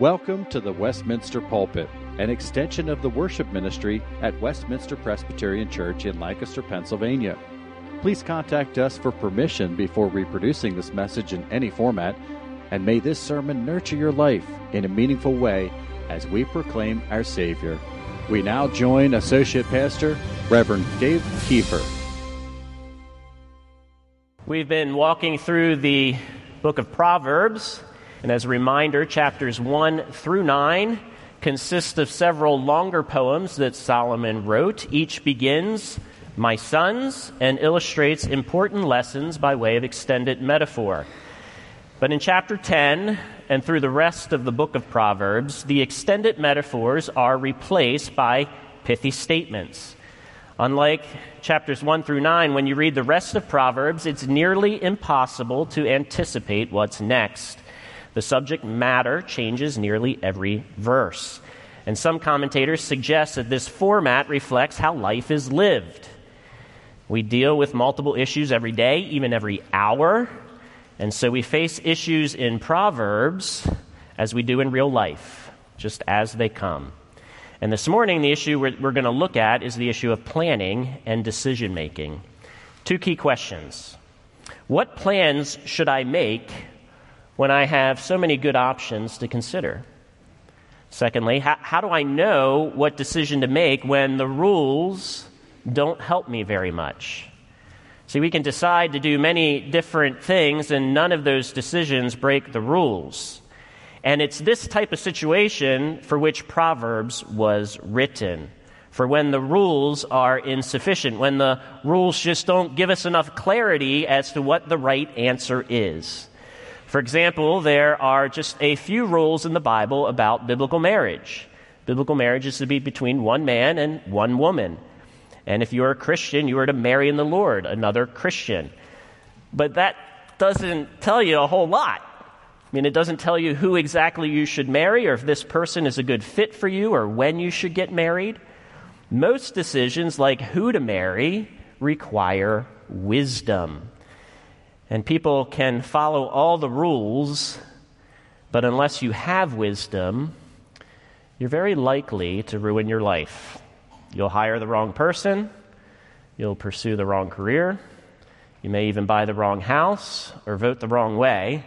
Welcome to the Westminster Pulpit, an extension of the worship ministry at Westminster Presbyterian Church in Lancaster, Pennsylvania. Please contact us for permission before reproducing this message in any format, and may this sermon nurture your life in a meaningful way as we proclaim our Savior. We now join Associate Pastor Reverend Dave Kiefer. We've been walking through the book of Proverbs and as a reminder, chapters 1 through 9 consist of several longer poems that Solomon wrote. Each begins, My sons, and illustrates important lessons by way of extended metaphor. But in chapter 10 and through the rest of the book of Proverbs, the extended metaphors are replaced by pithy statements. Unlike chapters 1 through 9, when you read the rest of Proverbs, it's nearly impossible to anticipate what's next. The subject matter changes nearly every verse. And some commentators suggest that this format reflects how life is lived. We deal with multiple issues every day, even every hour. And so we face issues in Proverbs as we do in real life, just as they come. And this morning, the issue we're, we're going to look at is the issue of planning and decision making. Two key questions What plans should I make when I have so many good options to consider? Secondly, how, how, do I know what decision to make when the rules don't help me very much? See, we can decide to do many different things, and none of those decisions break the rules. And it's this type of situation for which Proverbs was written. For when the rules are insufficient, when the rules just don't give us enough clarity as to what the right answer is. For example, there are just a few rules in the Bible about biblical marriage. Biblical marriage is to be between one man and one woman. And if you're a Christian, you are to marry in the Lord another Christian. But that doesn't tell you a whole lot. I mean, it doesn't tell you who exactly you should marry or if this person is a good fit for you or when you should get married. Most decisions, like who to marry, require wisdom. And people can follow all the rules, but unless you have wisdom, you're very likely to ruin your life. You'll hire the wrong person, you'll pursue the wrong career, you may even buy the wrong house or vote the wrong way.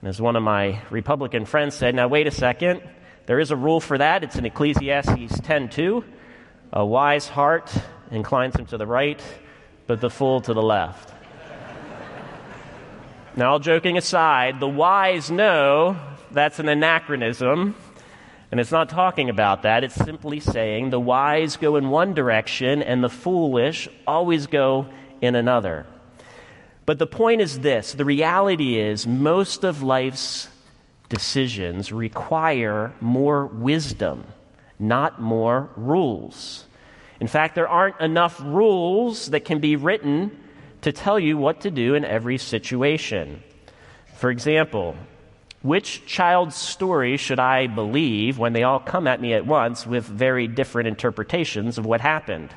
And as one of my Republican friends said, now wait a second, there is a rule for that. It's in Ecclesiastes 10:2. A wise heart inclines him to the right, but the fool to the left. Now, all joking aside, the wise know that's an anachronism, and it's not talking about that. It's simply saying the wise go in one direction and the foolish always go in another. But the point is this the reality is, most of life's decisions require more wisdom, not more rules. In fact, there aren't enough rules that can be written to tell you what to do in every situation. For example, which child's story should I believe when they all come at me at once with very different interpretations of what happened?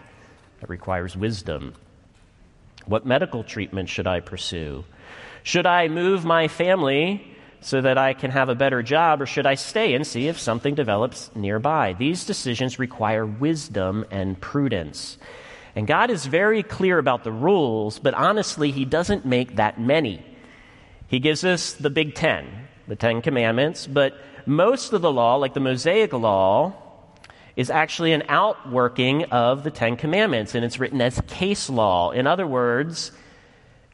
That requires wisdom. What medical treatment should I pursue? Should I move my family so that I can have a better job, or should I stay and see if something develops nearby? These decisions require wisdom and prudence. And God is very clear about the rules, but honestly, He doesn't make that many. He gives us the Big Ten, the Ten Commandments, but most of the law, like the Mosaic Law, is actually an outworking of the Ten Commandments, and it's written as case law. In other words,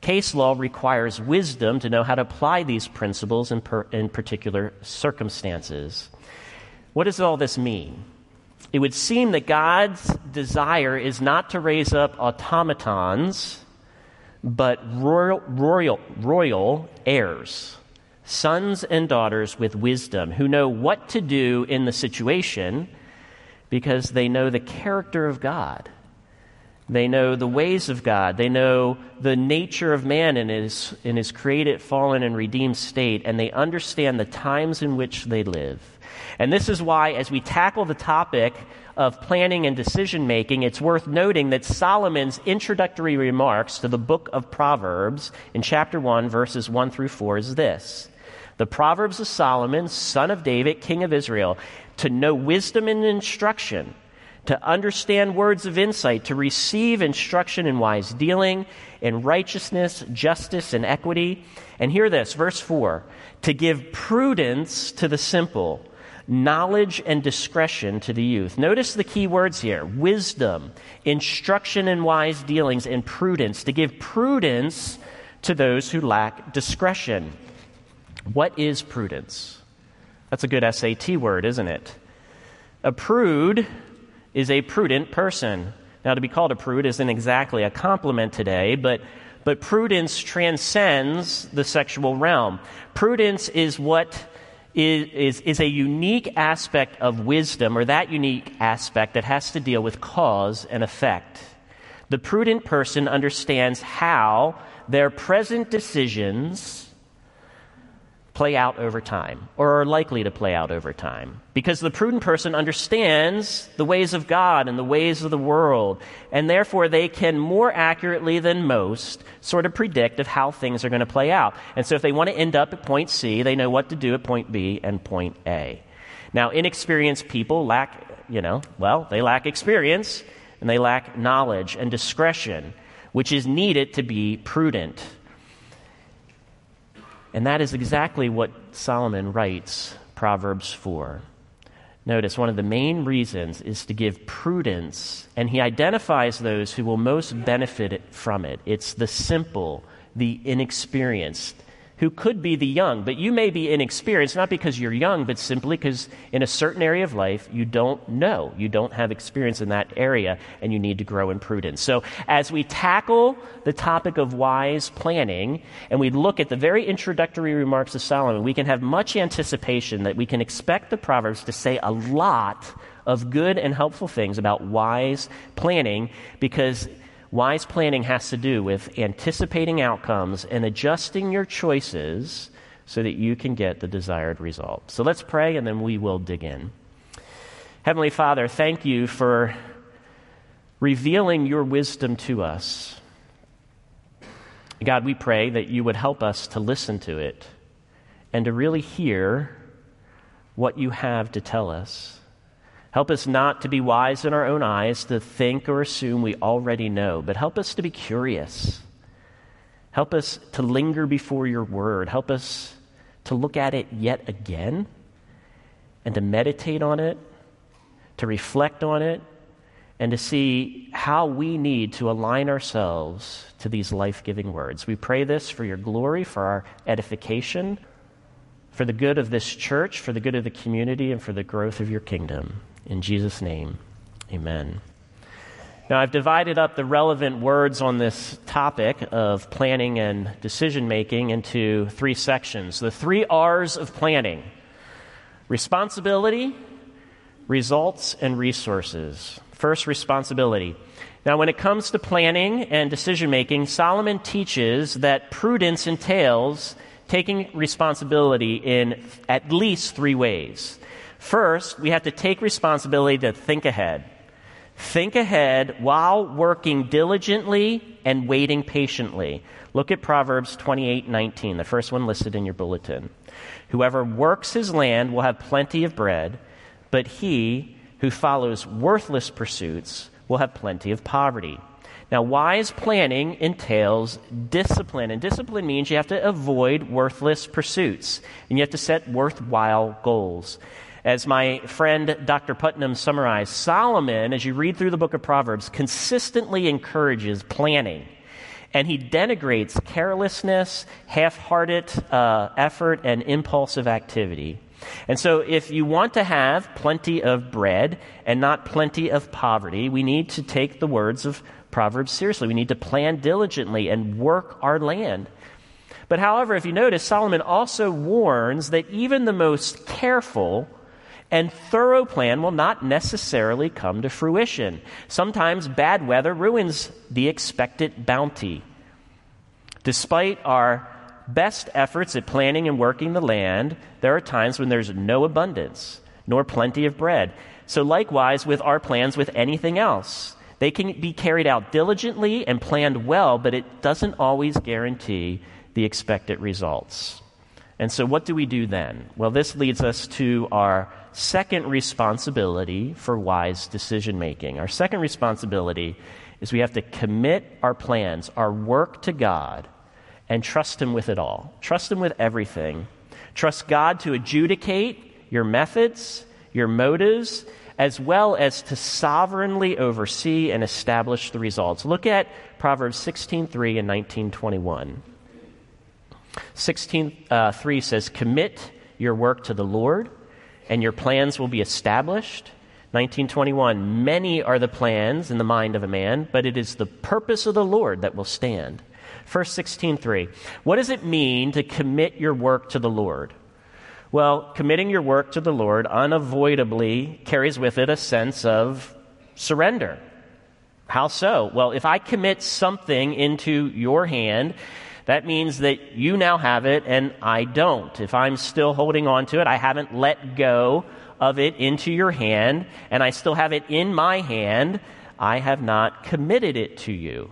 case law requires wisdom to know how to apply these principles in, per, in particular circumstances. What does all this mean? It would seem that God's desire is not to raise up automatons, but royal, royal, royal heirs, sons and daughters with wisdom, who know what to do in the situation because they know the character of God. They know the ways of God. They know the nature of man in his, in his created, fallen, and redeemed state, and they understand the times in which they live. And this is why, as we tackle the topic of planning and decision making, it's worth noting that Solomon's introductory remarks to the book of Proverbs in chapter 1, verses 1 through 4 is this The Proverbs of Solomon, son of David, king of Israel, to know wisdom and instruction, to understand words of insight, to receive instruction in wise dealing, in righteousness, justice, and equity. And hear this, verse 4 to give prudence to the simple, knowledge and discretion to the youth. Notice the key words here wisdom, instruction in wise dealings, and prudence. To give prudence to those who lack discretion. What is prudence? That's a good SAT word, isn't it? A prude is a prudent person. Now, to be called a prude isn't exactly a compliment today, but, but prudence transcends the sexual realm. Prudence is what is, is, is a unique aspect of wisdom, or that unique aspect that has to deal with cause and effect. The prudent person understands how their present decisions play out over time, or are likely to play out over time. Because the prudent person understands the ways of God and the ways of the world, and therefore they can more accurately than most sort of predict of how things are going to play out. And so if they want to end up at point C, they know what to do at point B and point A. Now, inexperienced people lack, you know, well, they lack experience and they lack knowledge and discretion, which is needed to be prudent. And that is exactly what Solomon writes Proverbs 4. Notice one of the main reasons is to give prudence, and he identifies those who will most benefit from it. It's the simple, the inexperienced, who could be the young, but you may be inexperienced, not because you're young, but simply because in a certain area of life you don't know. You don't have experience in that area, and you need to grow in prudence. So, as we tackle the topic of wise planning, and we look at the very introductory remarks of Solomon, we can have much anticipation that we can expect the Proverbs to say a lot of good and helpful things about wise planning because Wise planning has to do with anticipating outcomes and adjusting your choices so that you can get the desired result. So let's pray and then we will dig in. Heavenly Father, thank you for revealing your wisdom to us. God, we pray that you would help us to listen to it and to really hear what you have to tell us. Help us not to be wise in our own eyes, to think or assume we already know, but help us to be curious. Help us to linger before your word. Help us to look at it yet again and to meditate on it, to reflect on it, and to see how we need to align ourselves to these life giving words. We pray this for your glory, for our edification, for the good of this church, for the good of the community, and for the growth of your kingdom. In Jesus' name, amen. Now, I've divided up the relevant words on this topic of planning and decision making into three sections. The three R's of planning responsibility, results, and resources. First, responsibility. Now, when it comes to planning and decision making, Solomon teaches that prudence entails taking responsibility in at least three ways. First, we have to take responsibility to think ahead. Think ahead while working diligently and waiting patiently. Look at Proverbs 28:19, the first one listed in your bulletin. Whoever works his land will have plenty of bread, but he who follows worthless pursuits will have plenty of poverty. Now, wise planning entails discipline, and discipline means you have to avoid worthless pursuits, and you have to set worthwhile goals. As my friend Dr. Putnam summarized, Solomon, as you read through the book of Proverbs, consistently encourages planning. And he denigrates carelessness, half hearted uh, effort, and impulsive activity. And so, if you want to have plenty of bread and not plenty of poverty, we need to take the words of Proverbs seriously. We need to plan diligently and work our land. But, however, if you notice, Solomon also warns that even the most careful and thorough plan will not necessarily come to fruition. Sometimes bad weather ruins the expected bounty. Despite our best efforts at planning and working the land, there are times when there's no abundance, nor plenty of bread. So, likewise, with our plans with anything else, they can be carried out diligently and planned well, but it doesn't always guarantee the expected results. And so, what do we do then? Well, this leads us to our second responsibility for wise decision making. Our second responsibility is we have to commit our plans, our work to God, and trust Him with it all. Trust Him with everything. Trust God to adjudicate your methods, your motives, as well as to sovereignly oversee and establish the results. Look at Proverbs 16:3 and 19:21. 16:3 uh, says, "Commit your work to the Lord, and your plans will be established." 1921 Many are the plans in the mind of a man, but it is the purpose of the Lord that will stand. First 16:3 What does it mean to commit your work to the Lord? Well, committing your work to the Lord unavoidably carries with it a sense of surrender. How so? Well, if I commit something into your hand, that means that you now have it and I don't. If I'm still holding on to it, I haven't let go of it into your hand, and I still have it in my hand, I have not committed it to you.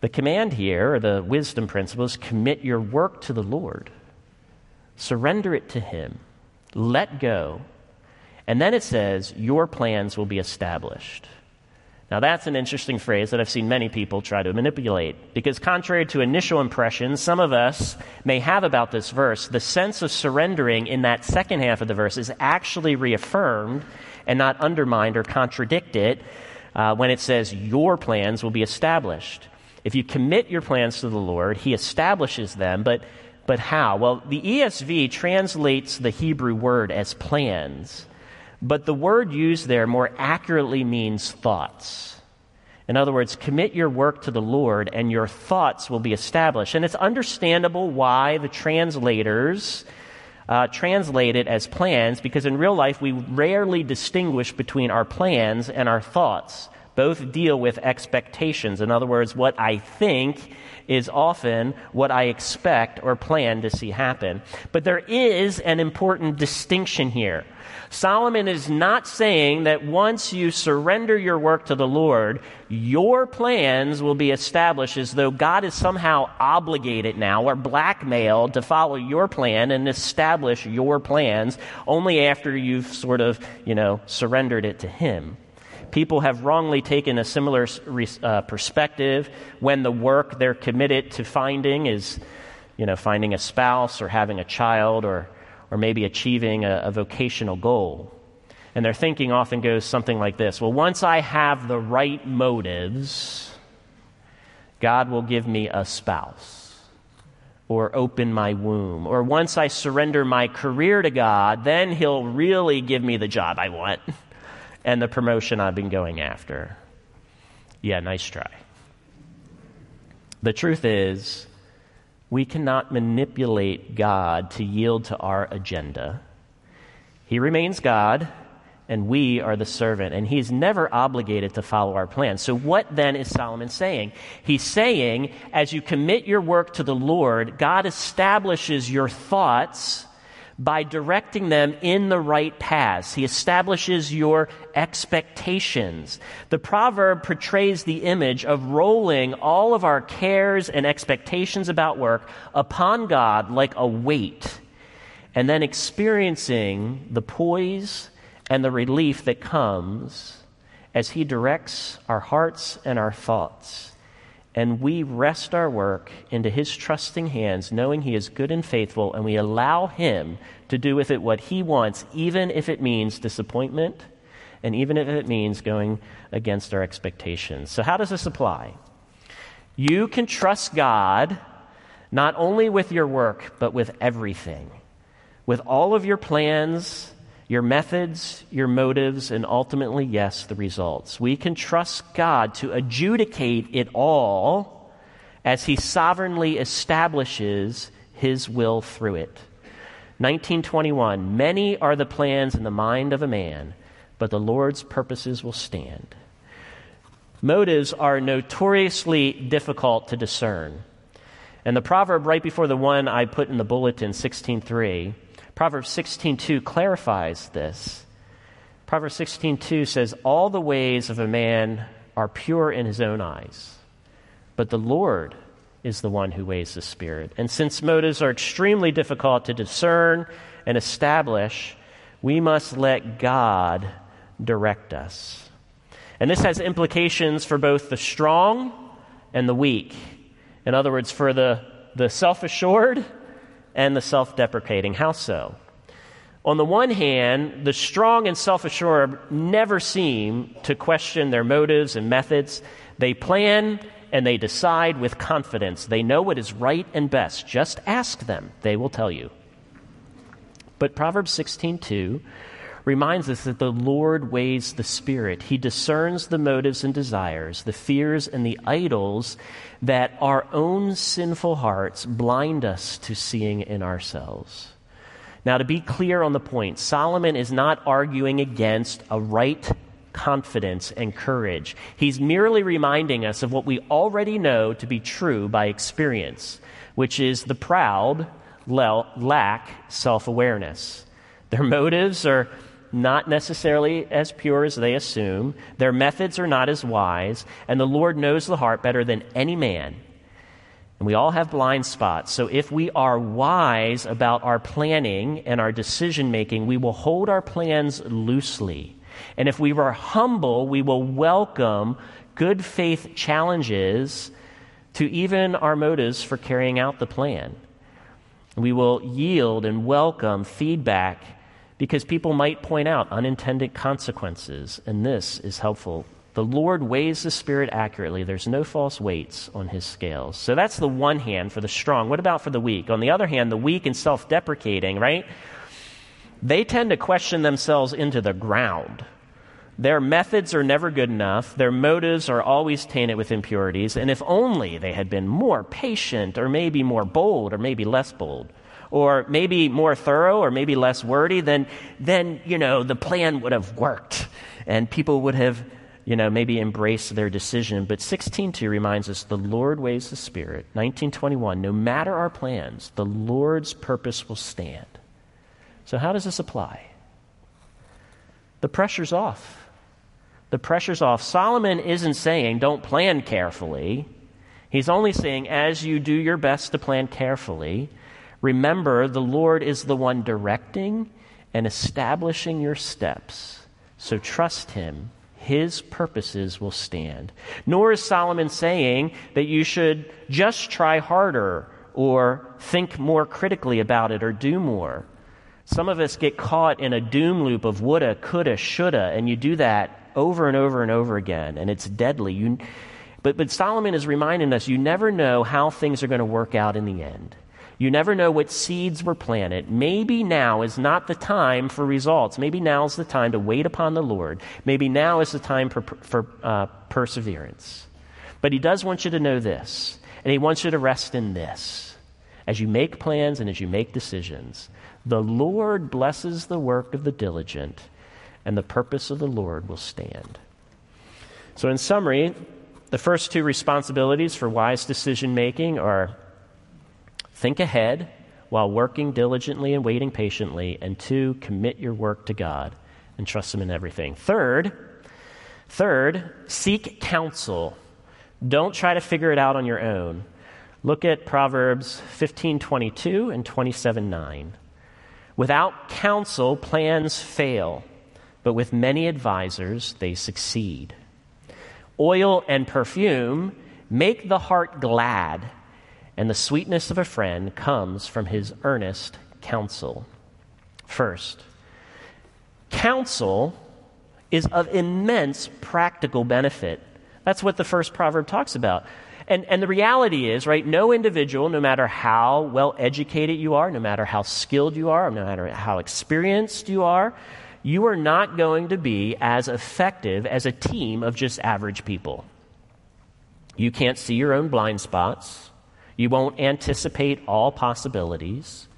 The command here, or the wisdom principle, is commit your work to the Lord. Surrender it to Him. Let go. And then it says, Your plans will be established. Now, that's an interesting phrase that I've seen many people try to manipulate, because contrary to initial impressions some of us may have about this verse, the sense of surrendering in that second half of the verse is actually reaffirmed and not undermined or contradicted uh, when it says, Your plans will be established. If you commit your plans to the Lord, He establishes them, but but how? Well, the ESV translates the Hebrew word as plans, but the word used there more accurately means thoughts. In other words, commit your work to the Lord and your thoughts will be established. And it's understandable why the translators uh, translate it as plans, because in real life we rarely distinguish between our plans and our thoughts. Both deal with expectations. In other words, what I think is often what I expect or plan to see happen. But there is an important distinction here. Solomon is not saying that once you surrender your work to the Lord, your plans will be established as though God is somehow obligated now or blackmailed to follow your plan and establish your plans only after you've sort of, you know, surrendered it to Him. People have wrongly taken a similar uh, perspective when the work they're committed to finding is, you know, finding a spouse or having a child or, or maybe achieving a, a vocational goal. And their thinking often goes something like this Well, once I have the right motives, God will give me a spouse or open my womb. Or once I surrender my career to God, then He'll really give me the job I want. and the promotion I've been going after. Yeah, nice try. The truth is, we cannot manipulate God to yield to our agenda. He remains God, and we are the servant, and He's never obligated to follow our plan. So, what then is Solomon saying? He's saying, as you commit your work to the Lord, God establishes your thoughts by directing them in the right paths. He establishes your expectations. The proverb portrays the image of rolling all of our cares and expectations about work upon God like a weight, and then experiencing the poise and the relief that comes as He directs our hearts and our thoughts and we rest our work into His trusting hands, knowing He is good and faithful, and we allow Him to do with it what He wants, even if it means disappointment and even if it means going against our expectations. So, how does this apply? You can trust God not only with your work, but with everything, with all of your plans your methods, your motives, and ultimately, yes, the results. We can trust God to adjudicate it all as He sovereignly establishes His will through it. 1921 Many are the plans in the mind of a man, but the Lord's purposes will stand. Motives are notoriously difficult to discern. And the proverb right before the one I put in the bulletin, 16.3, Proverbs 16:2 clarifies this. Proverbs 16:2 says all the ways of a man are pure in his own eyes, but the Lord is the one who weighs the Spirit. And since motives are extremely difficult to discern and establish, we must let God direct us. And this has implications for both the strong and the weak. In other words, for the, the self assured and the self deprecating. How so? On the one hand, the strong and self assured never seem to question their motives and methods. They plan and they decide with confidence. They know what is right and best. Just ask them, they will tell you. But Proverbs 16:2 reminds us that the Lord weighs the spirit. He discerns the motives and desires, the fears and the idols that our own sinful hearts blind us to seeing in ourselves. Now, to be clear on the point, Solomon is not arguing against a right confidence and courage. He's merely reminding us of what we already know to be true by experience, which is the proud lack self awareness. Their motives are not necessarily as pure as they assume, their methods are not as wise, and the Lord knows the heart better than any man. And we all have blind spots. So if we are wise about our planning and our decision making, we will hold our plans loosely. And if we are humble, we will welcome good faith challenges to even our motives for carrying out the plan. We will yield and welcome feedback because people might point out unintended consequences, and this is helpful. The Lord weighs the Spirit accurately. There's no false weights on his scales. So that's the one hand for the strong. What about for the weak? On the other hand, the weak and self deprecating, right? They tend to question themselves into the ground. Their methods are never good enough. Their motives are always tainted with impurities. And if only they had been more patient, or maybe more bold, or maybe less bold, or maybe more thorough, or maybe less wordy, then, then you know, the plan would have worked. And people would have, you know, maybe embraced their decision. But 16.2 reminds us the Lord weighs the Spirit. 1921, no matter our plans, the Lord's purpose will stand. So, how does this apply? The pressure's off. The pressure's off. Solomon isn't saying don't plan carefully. He's only saying as you do your best to plan carefully, remember the Lord is the one directing and establishing your steps. So trust him. His purposes will stand. Nor is Solomon saying that you should just try harder or think more critically about it or do more. Some of us get caught in a doom loop of woulda, coulda, shoulda, and you do that over and over and over again, and it's deadly. You, but, but Solomon is reminding us you never know how things are going to work out in the end. You never know what seeds were planted. Maybe now is not the time for results. Maybe now is the time to wait upon the Lord. Maybe now is the time for, for uh, perseverance. But he does want you to know this, and he wants you to rest in this. As you make plans and as you make decisions, the Lord blesses the work of the diligent and the purpose of the Lord will stand. So, in summary, the first two responsibilities for wise decision making are think ahead while working diligently and waiting patiently, and two, commit your work to God and trust Him in everything. Third, third, seek counsel. Don't try to figure it out on your own. Look at Proverbs 15:22 and 27:9. Without counsel, plans fail but with many advisors, they succeed. Oil and perfume make the heart glad, and the sweetness of a friend comes from his earnest counsel. First, counsel is of immense practical benefit. That's what the first proverb talks about. And, and the reality is, right, no individual, no matter how well educated you are, no matter how skilled you are, no matter how experienced you are, you are not going to be as effective as a team of just average people. You can't see your own blind spots. You won't anticipate all possibilities.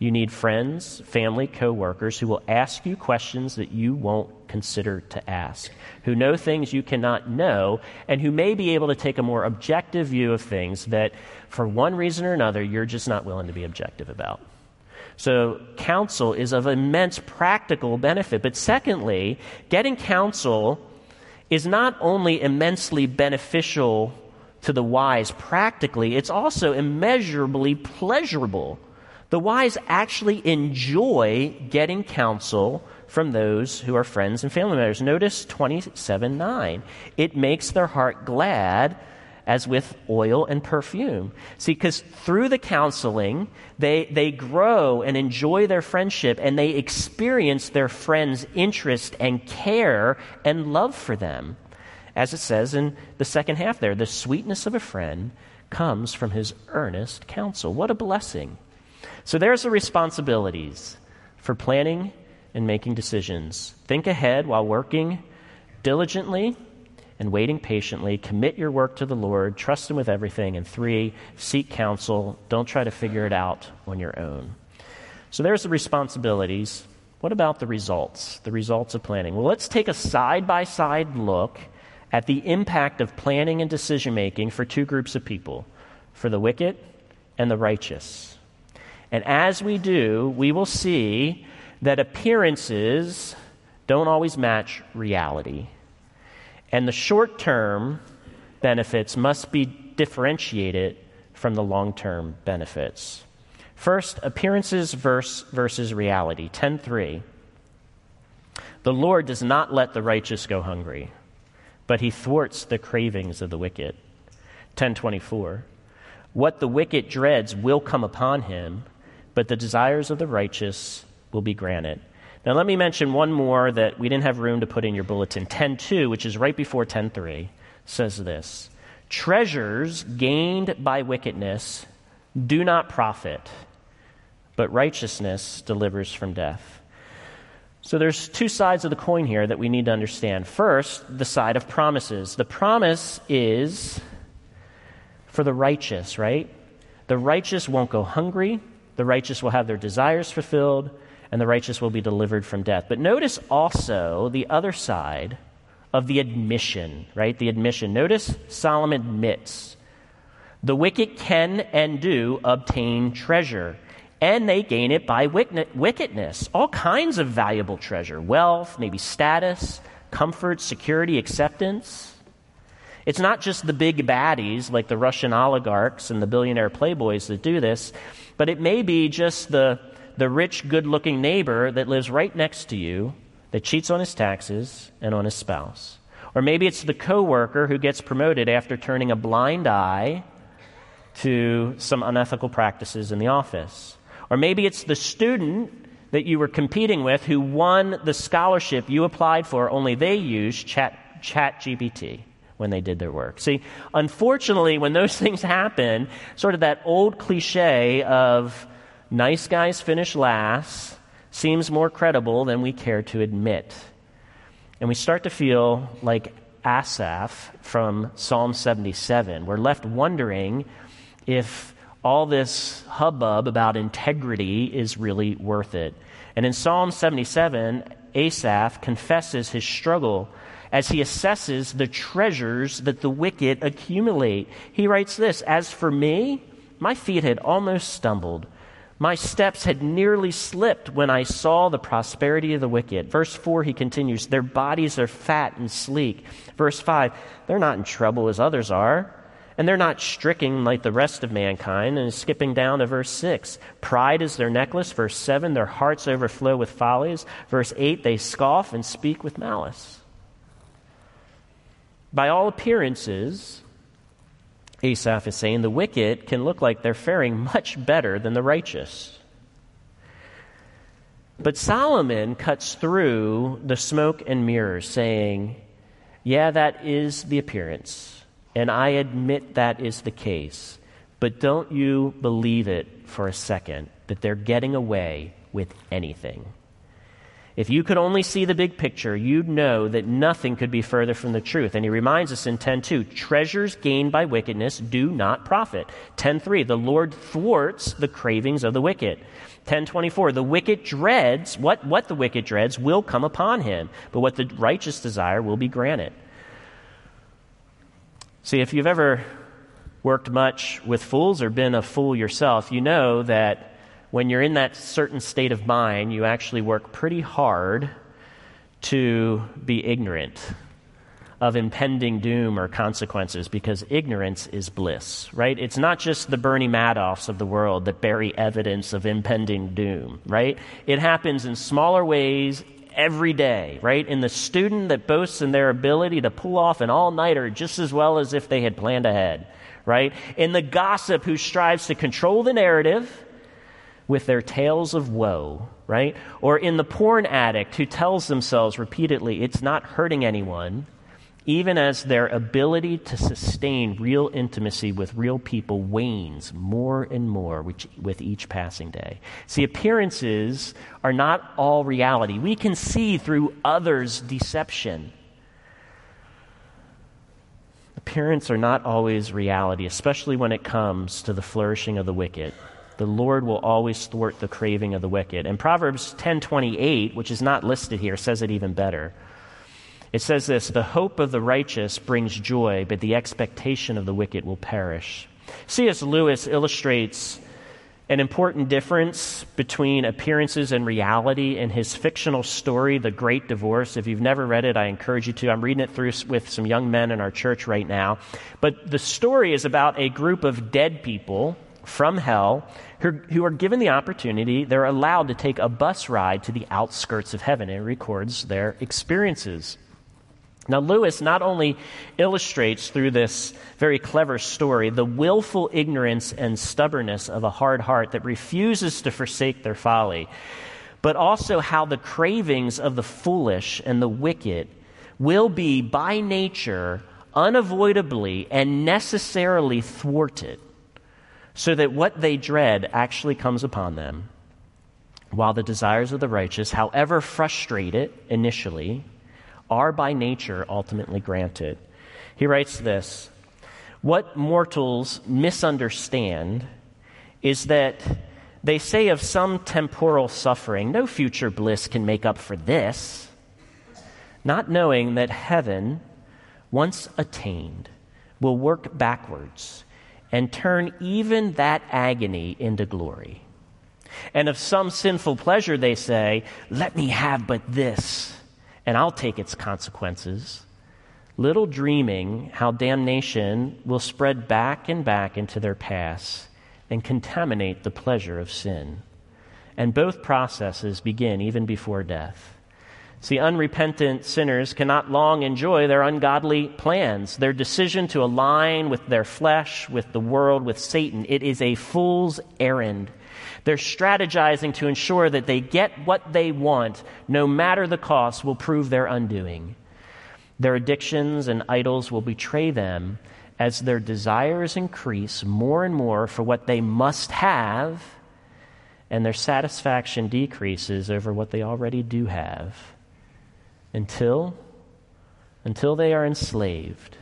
You need friends, family, coworkers who will ask you questions that you won't consider to ask, who know things you cannot know, and who may be able to take a more objective view of things that, for one reason or another, you're just not willing to be objective about. So, counsel is of immense practical benefit. But secondly, getting counsel is not only immensely beneficial to the wise practically, it's also immeasurably pleasurable. The wise actually enjoy getting counsel from those who are friends and family members. Notice 27 9. It makes their heart glad as with oil and perfume. See, because through the counseling, they, they grow and enjoy their friendship and they experience their friend's interest and care and love for them. As it says in the second half there, the sweetness of a friend comes from his earnest counsel. What a blessing. So there's the responsibilities for planning and making decisions. Think ahead while working diligently and waiting patiently. Commit your work to the Lord. Trust Him with everything. And three, seek counsel. Don't try to figure it out on your own. So there's the responsibilities. What about the results? The results of planning. Well, let's take a side by side look at the impact of planning and decision making for two groups of people for the wicked and the righteous. And as we do, we will see that appearances don't always match reality. And the short term benefits must be differentiated from the long term benefits. First, appearances versus, versus reality. 10.3. The Lord does not let the righteous go hungry, but he thwarts the cravings of the wicked. 1024. What the wicked dreads will come upon him, but the desires of the righteous will be granted. Now, let me mention one more that we didn't have room to put in your bulletin. 10.2, which is right before 10.3, says this Treasures gained by wickedness do not profit, but righteousness delivers from death. So there's two sides of the coin here that we need to understand. First, the side of promises. The promise is for the righteous, right? The righteous won't go hungry, the righteous will have their desires fulfilled, and the righteous will be delivered from death. But notice also the other side of the admission, right? The admission. Notice Solomon admits the wicked can and do obtain treasure, and they gain it by wickedness. All kinds of valuable treasure wealth, maybe status, comfort, security, acceptance. It's not just the big baddies like the Russian oligarchs and the billionaire playboys that do this, but it may be just the the rich, good looking neighbor that lives right next to you that cheats on his taxes and on his spouse. Or maybe it's the coworker who gets promoted after turning a blind eye to some unethical practices in the office. Or maybe it's the student that you were competing with who won the scholarship you applied for, only they used Chat, ChatGPT when they did their work. See, unfortunately, when those things happen, sort of that old cliche of nice guys finish last seems more credible than we care to admit. And we start to feel like Asaph from Psalm 77. We're left wondering if all this hubbub about integrity is really worth it. And in Psalm 77, Asaph confesses his struggle as he assesses the treasures that the wicked accumulate. He writes this As for me, my feet had almost stumbled. My steps had nearly slipped when I saw the prosperity of the wicked. Verse 4, he continues, Their bodies are fat and sleek. Verse 5, they're not in trouble as others are, and they're not stricken like the rest of mankind. And skipping down to verse 6, pride is their necklace. Verse 7, their hearts overflow with follies. Verse 8, they scoff and speak with malice. By all appearances, Asaph is saying the wicked can look like they're faring much better than the righteous. But Solomon cuts through the smoke and mirrors, saying, Yeah, that is the appearance, and I admit that is the case. But don't you believe it for a second that they're getting away with anything. If you could only see the big picture, you'd know that nothing could be further from the truth. And he reminds us in 10:2, treasures gained by wickedness do not profit. 10:3, the Lord thwarts the cravings of the wicked. 10:24, the wicked dreads what what the wicked dreads will come upon him, but what the righteous desire will be granted. See, if you've ever worked much with fools or been a fool yourself, you know that when you're in that certain state of mind, you actually work pretty hard to be ignorant of impending doom or consequences because ignorance is bliss, right? It's not just the Bernie Madoffs of the world that bury evidence of impending doom, right? It happens in smaller ways every day, right? In the student that boasts in their ability to pull off an all nighter just as well as if they had planned ahead, right? In the gossip who strives to control the narrative with their tales of woe, right? Or in the porn addict who tells themselves repeatedly it's not hurting anyone, even as their ability to sustain real intimacy with real people wanes more and more with, each passing day. See, appearances are not all reality. We can see through others' deception. Appearances are not always reality, especially when it comes to the flourishing of the wicked. The Lord will always thwart the craving of the wicked. And Proverbs 10:28, which is not listed here, says it even better. It says this The hope of the righteous brings joy, but the expectation of the wicked will perish. C.S. Lewis illustrates an important difference between appearances and reality in his fictional story, The Great Divorce. If you've never read it, I encourage you to. I'm reading it through with some young men in our church right now. But the story is about a group of dead people from hell who, are given the opportunity, they're allowed to take a bus ride to the outskirts of heaven. It records their experiences. Now, Lewis not only illustrates through this very clever story the willful ignorance and stubbornness of a hard heart that refuses to forsake their folly, but also how the cravings of the foolish and the wicked will be by nature unavoidably and necessarily thwarted, so that what they dread actually comes upon them, while the desires of the righteous, however frustrated initially, are by nature ultimately granted. He writes this What mortals misunderstand is that they say of some temporal suffering, no future bliss can make up for this, not knowing that heaven, once attained, will work backwards and turn even that agony into glory. And of some sinful pleasure, they say, Let me have but this and I'll take its consequences, little dreaming how damnation will spread back and back into their past and contaminate the pleasure of sin. And both processes begin even before death. See, unrepentant sinners cannot long enjoy their ungodly plans, their decision to align with their flesh, with the world, with Satan. It is a fool's errand. They're strategizing to ensure that they get what they want, no matter the cost, will prove their undoing. Their addictions and idols will betray them as their desires increase more and more for what they must have, and their satisfaction decreases over what they already do have until until they are enslaved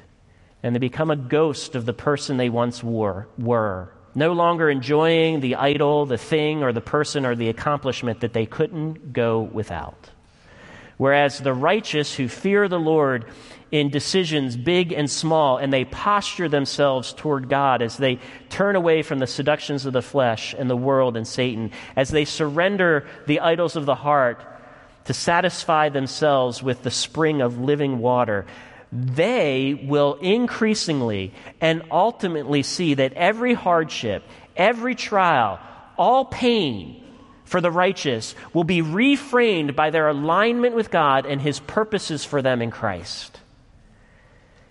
and they become a ghost of the person they once were, were no longer enjoying the idol, the thing, or the person, or the accomplishment that they couldn't go without. Whereas the righteous who fear the Lord in decisions big and small, and they posture themselves toward God as they turn away from the seductions of the flesh and the world and Satan, as they surrender the idols of the heart to satisfy themselves with the spring of living water, they will increasingly and ultimately see that every hardship, every trial, all pain for the righteous will be reframed by their alignment with God and His purposes for them in Christ.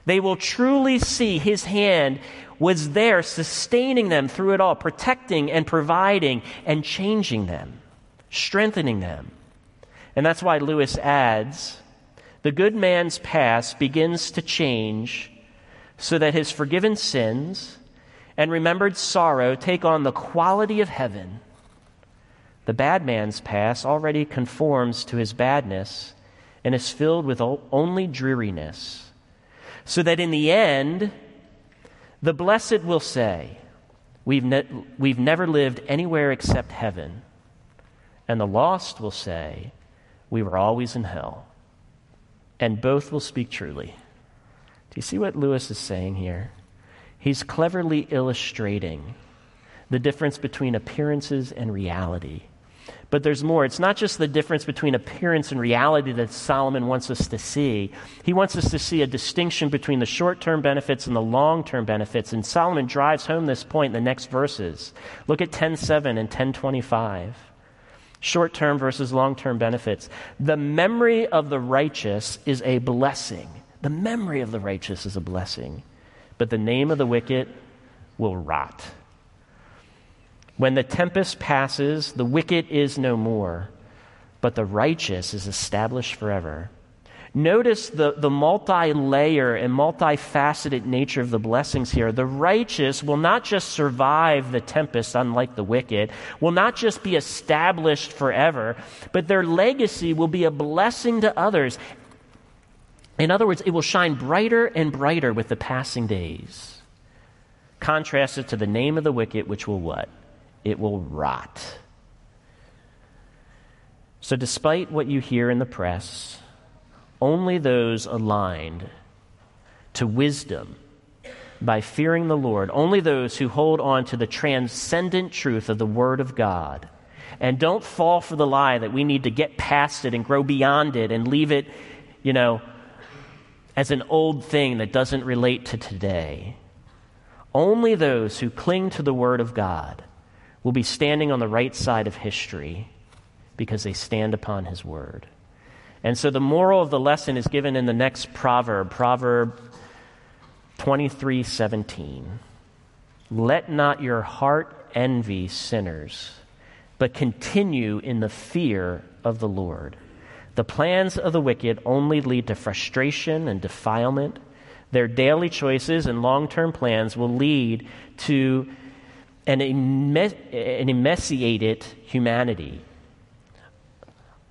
They will truly see His hand was there sustaining them through it all, protecting and providing and changing them, strengthening them. And that's why Lewis adds the good man's past begins to change so that his forgiven sins and remembered sorrow take on the quality of heaven. The bad man's past already conforms to his badness and is filled with only dreariness, so that in the end, the blessed will say, We've, ne- we've never lived anywhere except heaven. And the lost will say, We were always in hell and both will speak truly. Do you see what Lewis is saying here? He's cleverly illustrating the difference between appearances and reality. But there's more. It's not just the difference between appearance and reality that Solomon wants us to see. He wants us to see a distinction between the short term benefits and the long term benefits. And Solomon drives home this point in the next verses. Look at 10.7 and 10.25. Short term versus long term benefits. The memory of the righteous is a blessing. The memory of the righteous is a blessing. But the name of the wicked will rot. When the tempest passes, the wicked is no more, but the righteous is established forever. Notice the, the multi layer and multifaceted nature of the blessings here. The righteous will not just survive the tempest, unlike the wicked, will not just be established forever, but their legacy will be a blessing to others. In other words, it will shine brighter and brighter with the passing days. Contrasted to the name of the wicked, which will what? it will rot. So, despite what you hear in the press, only those aligned to wisdom by fearing the Lord, only those who hold on to the transcendent truth of the Word of God, and don't fall for the lie that we need to get past it and grow beyond it and leave it, you know, as an old thing that doesn't relate to today. Only those who cling to the Word of God will be standing on the right side of history because they stand upon his word. And so the moral of the lesson is given in the next proverb, Proverb 23:17. Let not your heart envy sinners, but continue in the fear of the Lord. The plans of the wicked only lead to frustration and defilement. Their daily choices and long term plans will lead to an, an emaciated humanity,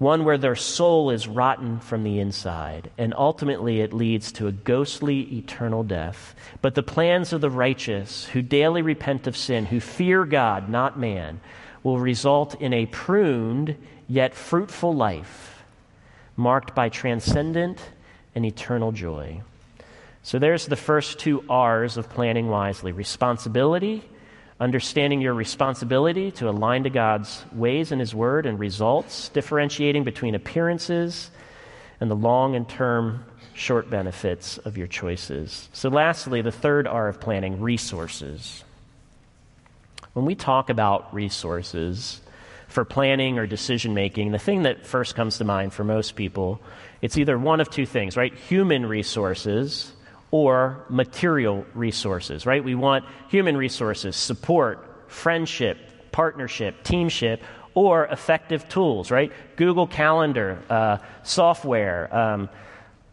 one where their soul is rotten from the inside, and ultimately it leads to a ghostly eternal death. But the plans of the righteous, who daily repent of sin, who fear God, not man, will result in a pruned yet fruitful life, marked by transcendent and eternal joy. So there's the first two R's of planning wisely responsibility understanding your responsibility to align to God's ways and His Word and results, differentiating between appearances and the long and term short benefits of your choices. So, lastly, the third R of planning resources. When we talk about resources for planning or decision making, the thing that first comes to mind for most people, it's either one of two things, right? Human resources or material resources, right? We want human resources, support, friendship, partnership, teamship, or effective tools, right? Google Calendar, uh, software, um,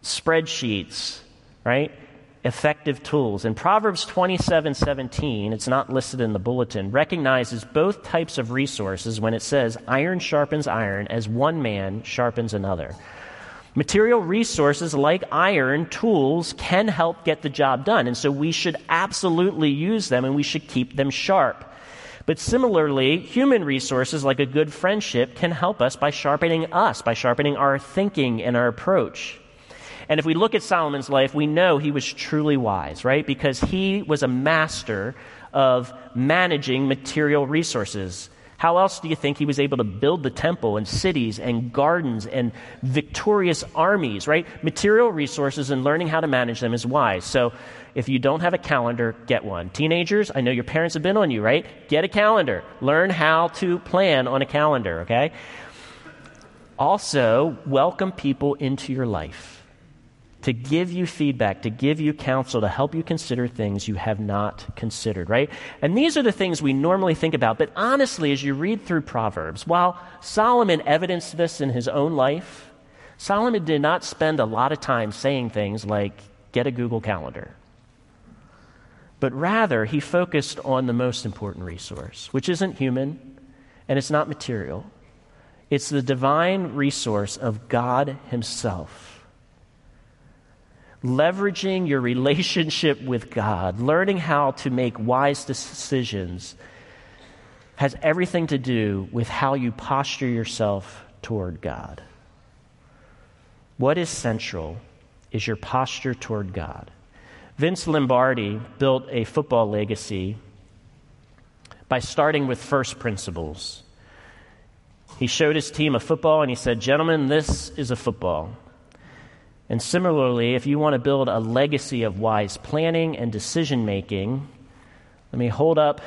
spreadsheets, right? Effective tools. And Proverbs 27 17, it's not listed in the bulletin, recognizes both types of resources when it says, iron sharpens iron as one man sharpens another. Material resources like iron, tools, can help get the job done. And so we should absolutely use them and we should keep them sharp. But similarly, human resources like a good friendship can help us by sharpening us, by sharpening our thinking and our approach. And if we look at Solomon's life, we know he was truly wise, right? Because he was a master of managing material resources. How else do you think he was able to build the temple and cities and gardens and victorious armies, right? Material resources and learning how to manage them is wise. So if you don't have a calendar, get one. Teenagers, I know your parents have been on you, right? Get a calendar. Learn how to plan on a calendar, okay? Also, welcome people into your life to give you feedback, to give you counsel, to help you consider things you have not considered, right? And these are the things we normally think about. But honestly, as you read through Proverbs, while Solomon evidenced this in his own life, Solomon did not spend a lot of time saying things like, get a Google Calendar. But rather, he focused on the most important resource, which isn't human and it's not material. It's the divine resource of God Himself leveraging your relationship with God, learning how to make wise decisions, has everything to do with how you posture yourself toward God. What is central is your posture toward God. Vince Lombardi built a football legacy by starting with first principles. He showed his team a football and he said, Gentlemen, this is a football. And similarly, if you want to build a legacy of wise planning and decision making, let me hold up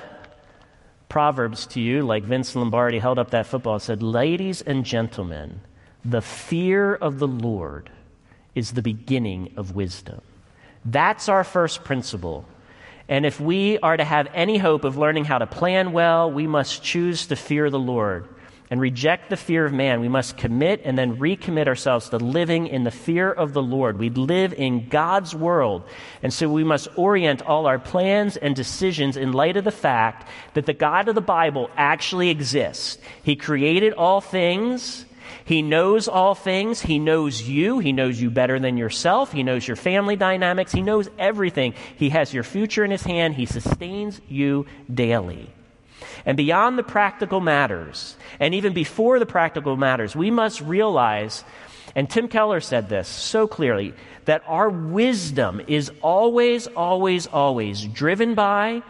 Proverbs to you, like Vince Lombardi held up that football and said, Ladies and gentlemen, the fear of the Lord is the beginning of wisdom. That's our first principle. And if we are to have any hope of learning how to plan well, we must choose to fear the Lord and reject the fear of man. We must commit and then recommit ourselves to living in the fear of the Lord. We live in God's world. And so we must orient all our plans and decisions in light of the fact that the God of the Bible actually exists. He created all things. He knows all things. He knows you. He knows you better than yourself. He knows your family dynamics. He knows everything. He has your future in his hand. He sustains you daily. And beyond the practical matters, and even before the practical matters, we must realize, and Tim Keller said this so clearly, that our wisdom is always, always, always driven by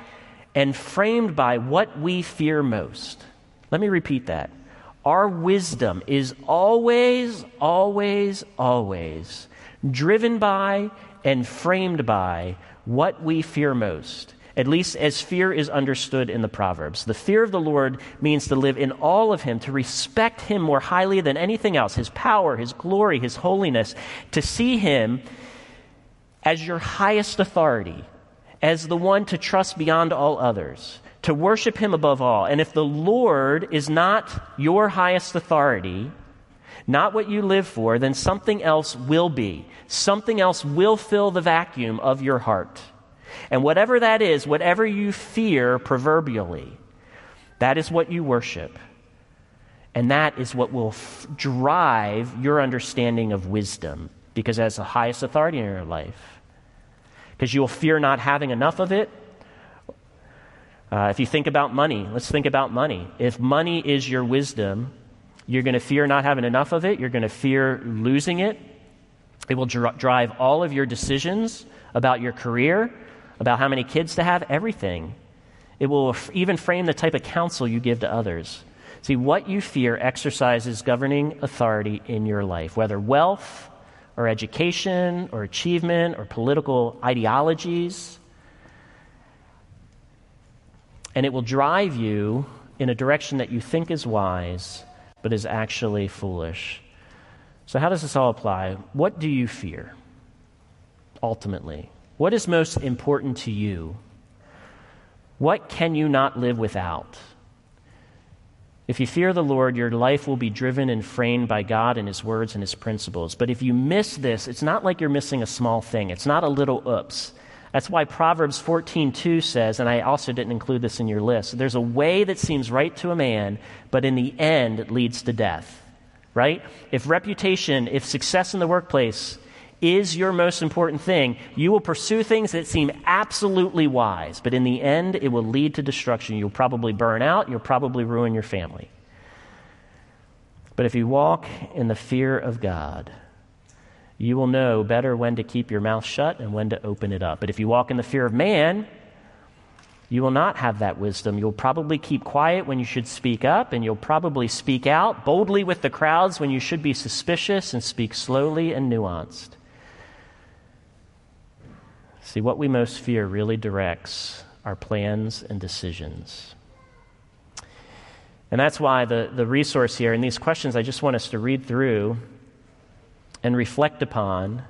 and framed by what we fear most. Let me repeat that. Our wisdom is always, always, always driven by and framed by what we fear most at least as fear is understood in the Proverbs. The fear of the Lord means to live in all of Him, to respect Him more highly than anything else His power, His glory, His holiness, to see Him as your highest authority, as the one to trust beyond all others, to worship Him above all. And if the Lord is not your highest authority, not what you live for, then something else will be. Something else will fill the vacuum of your heart. And whatever that is, whatever you fear proverbially, that is what you worship. And that is what will f- drive your understanding of wisdom, because that's the highest authority in your life. Because you will fear not having enough of it. Uh, if you think about money, let's think about money. If money is your wisdom, you're going to fear not having enough of it. You're going to fear losing it. It will dr- drive all of your decisions about your career, about how many kids to have, everything. It will even frame the type of counsel you give to others. See, what you fear exercises governing authority in your life, whether wealth or education or achievement or political ideologies. And it will drive you in a direction that you think is wise, but is actually foolish. So, how does this all apply? What do you fear ultimately? What is most important to you? What can you not live without? If you fear the Lord, your life will be driven and framed by God and His words and His principles. But if you miss this, it's not like you're missing a small thing. It's not a little oops. That's why Proverbs 14:2 says, and I also didn't include this in your list. There's a way that seems right to a man, but in the end it leads to death. Right? If reputation, if success in the workplace is your most important thing, you will pursue things that seem absolutely wise, but in the end, it will lead to destruction. You'll probably burn out, you'll probably ruin your family. But if you walk in the fear of God, you will know better when to keep your mouth shut and when to open it up. But if you walk in the fear of man, you will not have that wisdom. You'll probably keep quiet when you should speak up, and you'll probably speak out boldly with the crowds when you should be suspicious and speak slowly and nuanced. See, what we most fear really directs our plans and decisions. And that's why the, the resource here and these questions I just want us to read through and reflect upon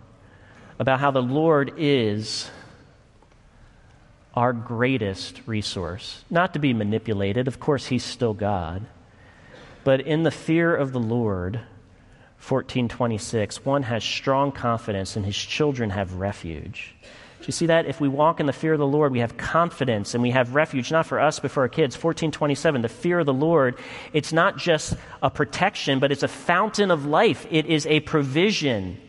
about how the Lord is our greatest resource. Not to be manipulated, of course, He's still God. But in the fear of the Lord, 1426, one has strong confidence and his children have refuge. Do you see that? If we walk in the fear of the Lord, we have confidence and we have refuge, not for us, but for our kids. 1427, the fear of the Lord, it's not just a protection, but it's a fountain of life. It is a provision.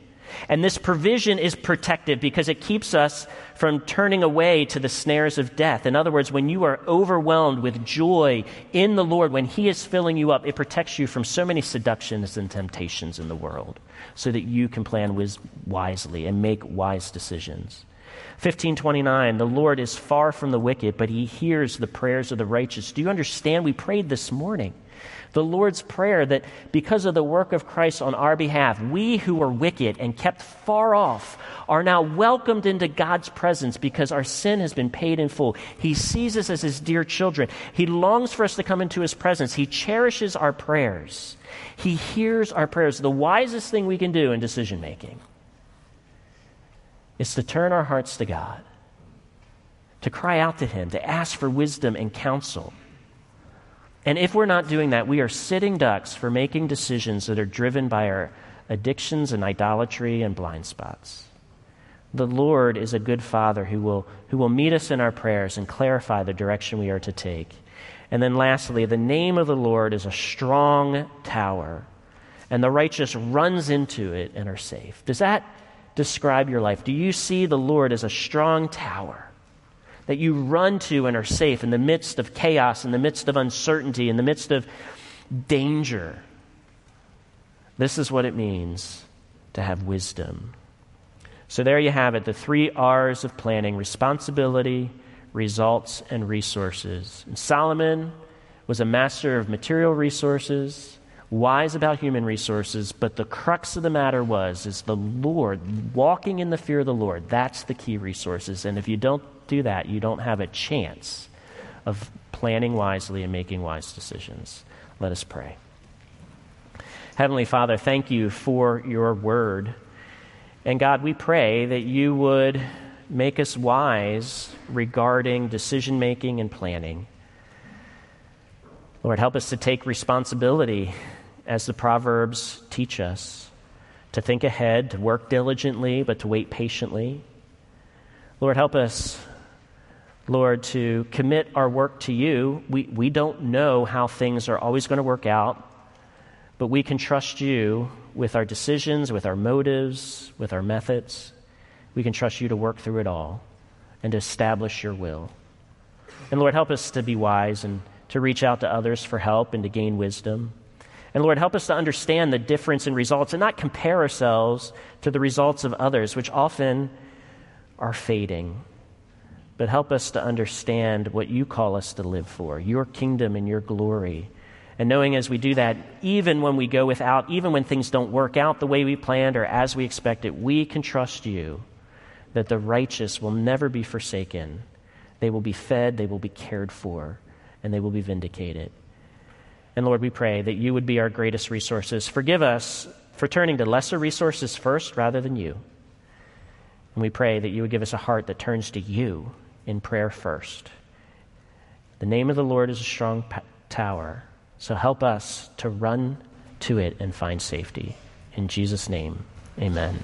And this provision is protective because it keeps us from turning away to the snares of death. In other words, when you are overwhelmed with joy in the Lord, when He is filling you up, it protects you from so many seductions and temptations in the world so that you can plan wisely and make wise decisions. 1529, the Lord is far from the wicked, but he hears the prayers of the righteous. Do you understand? We prayed this morning. The Lord's Prayer that because of the work of Christ on our behalf, we who were wicked and kept far off are now welcomed into God's presence because our sin has been paid in full. He sees us as his dear children. He longs for us to come into his presence. He cherishes our prayers. He hears our prayers. The wisest thing we can do in decision making is to turn our hearts to God, to cry out to him, to ask for wisdom and counsel. And if we're not doing that, we are sitting ducks for making decisions that are driven by our addictions and idolatry and blind spots. The Lord is a good Father who will, who will meet us in our prayers and clarify the direction we are to take. And then, lastly, the name of the Lord is a strong tower, and the righteous runs into it and are safe. Does that describe your life? Do you see the Lord as a strong tower? that you run to and are safe in the midst of chaos, in the midst of uncertainty, in the midst of danger. This is what it means to have wisdom. So there you have it the three R's of planning responsibility, results, and resources. And Solomon was a master of material resources, wise about human resources, but the crux of the matter was is the Lord, walking in the fear of the Lord. That's the key resources. And if you don't do that, you don't have a chance of planning wisely and making wise decisions. Let us pray. Heavenly Father, thank you for your word. And God, we pray that you would make us wise regarding decision making and planning. Lord, help us to take responsibility as the Proverbs teach us, to think ahead, to work diligently, but to wait patiently. Lord, help us Lord, to commit our work to you. We, we don't know how things are always going to work out, but we can trust you with our decisions, with our motives, with our methods. We can trust you to work through it all and to establish your will. And Lord, help us to be wise and to reach out to others for help and to gain wisdom. And Lord, help us to understand the difference in results and not compare ourselves to the results of others, which often are fading but help us to understand what you call us to live for your kingdom and your glory. And knowing as we do that, even when we go without, even when things don't work out the way we planned or as we expected, we can trust you that the righteous will never be forsaken. They will be fed, they will be cared for, and they will be vindicated. And Lord, we pray that you would be our greatest resources. Forgive us for turning to lesser resources first rather than you. And we pray that you would give us a heart that turns to you in prayer first. The name of the Lord is a strong tower, so help us to run to it and find safety. In Jesus' name, amen.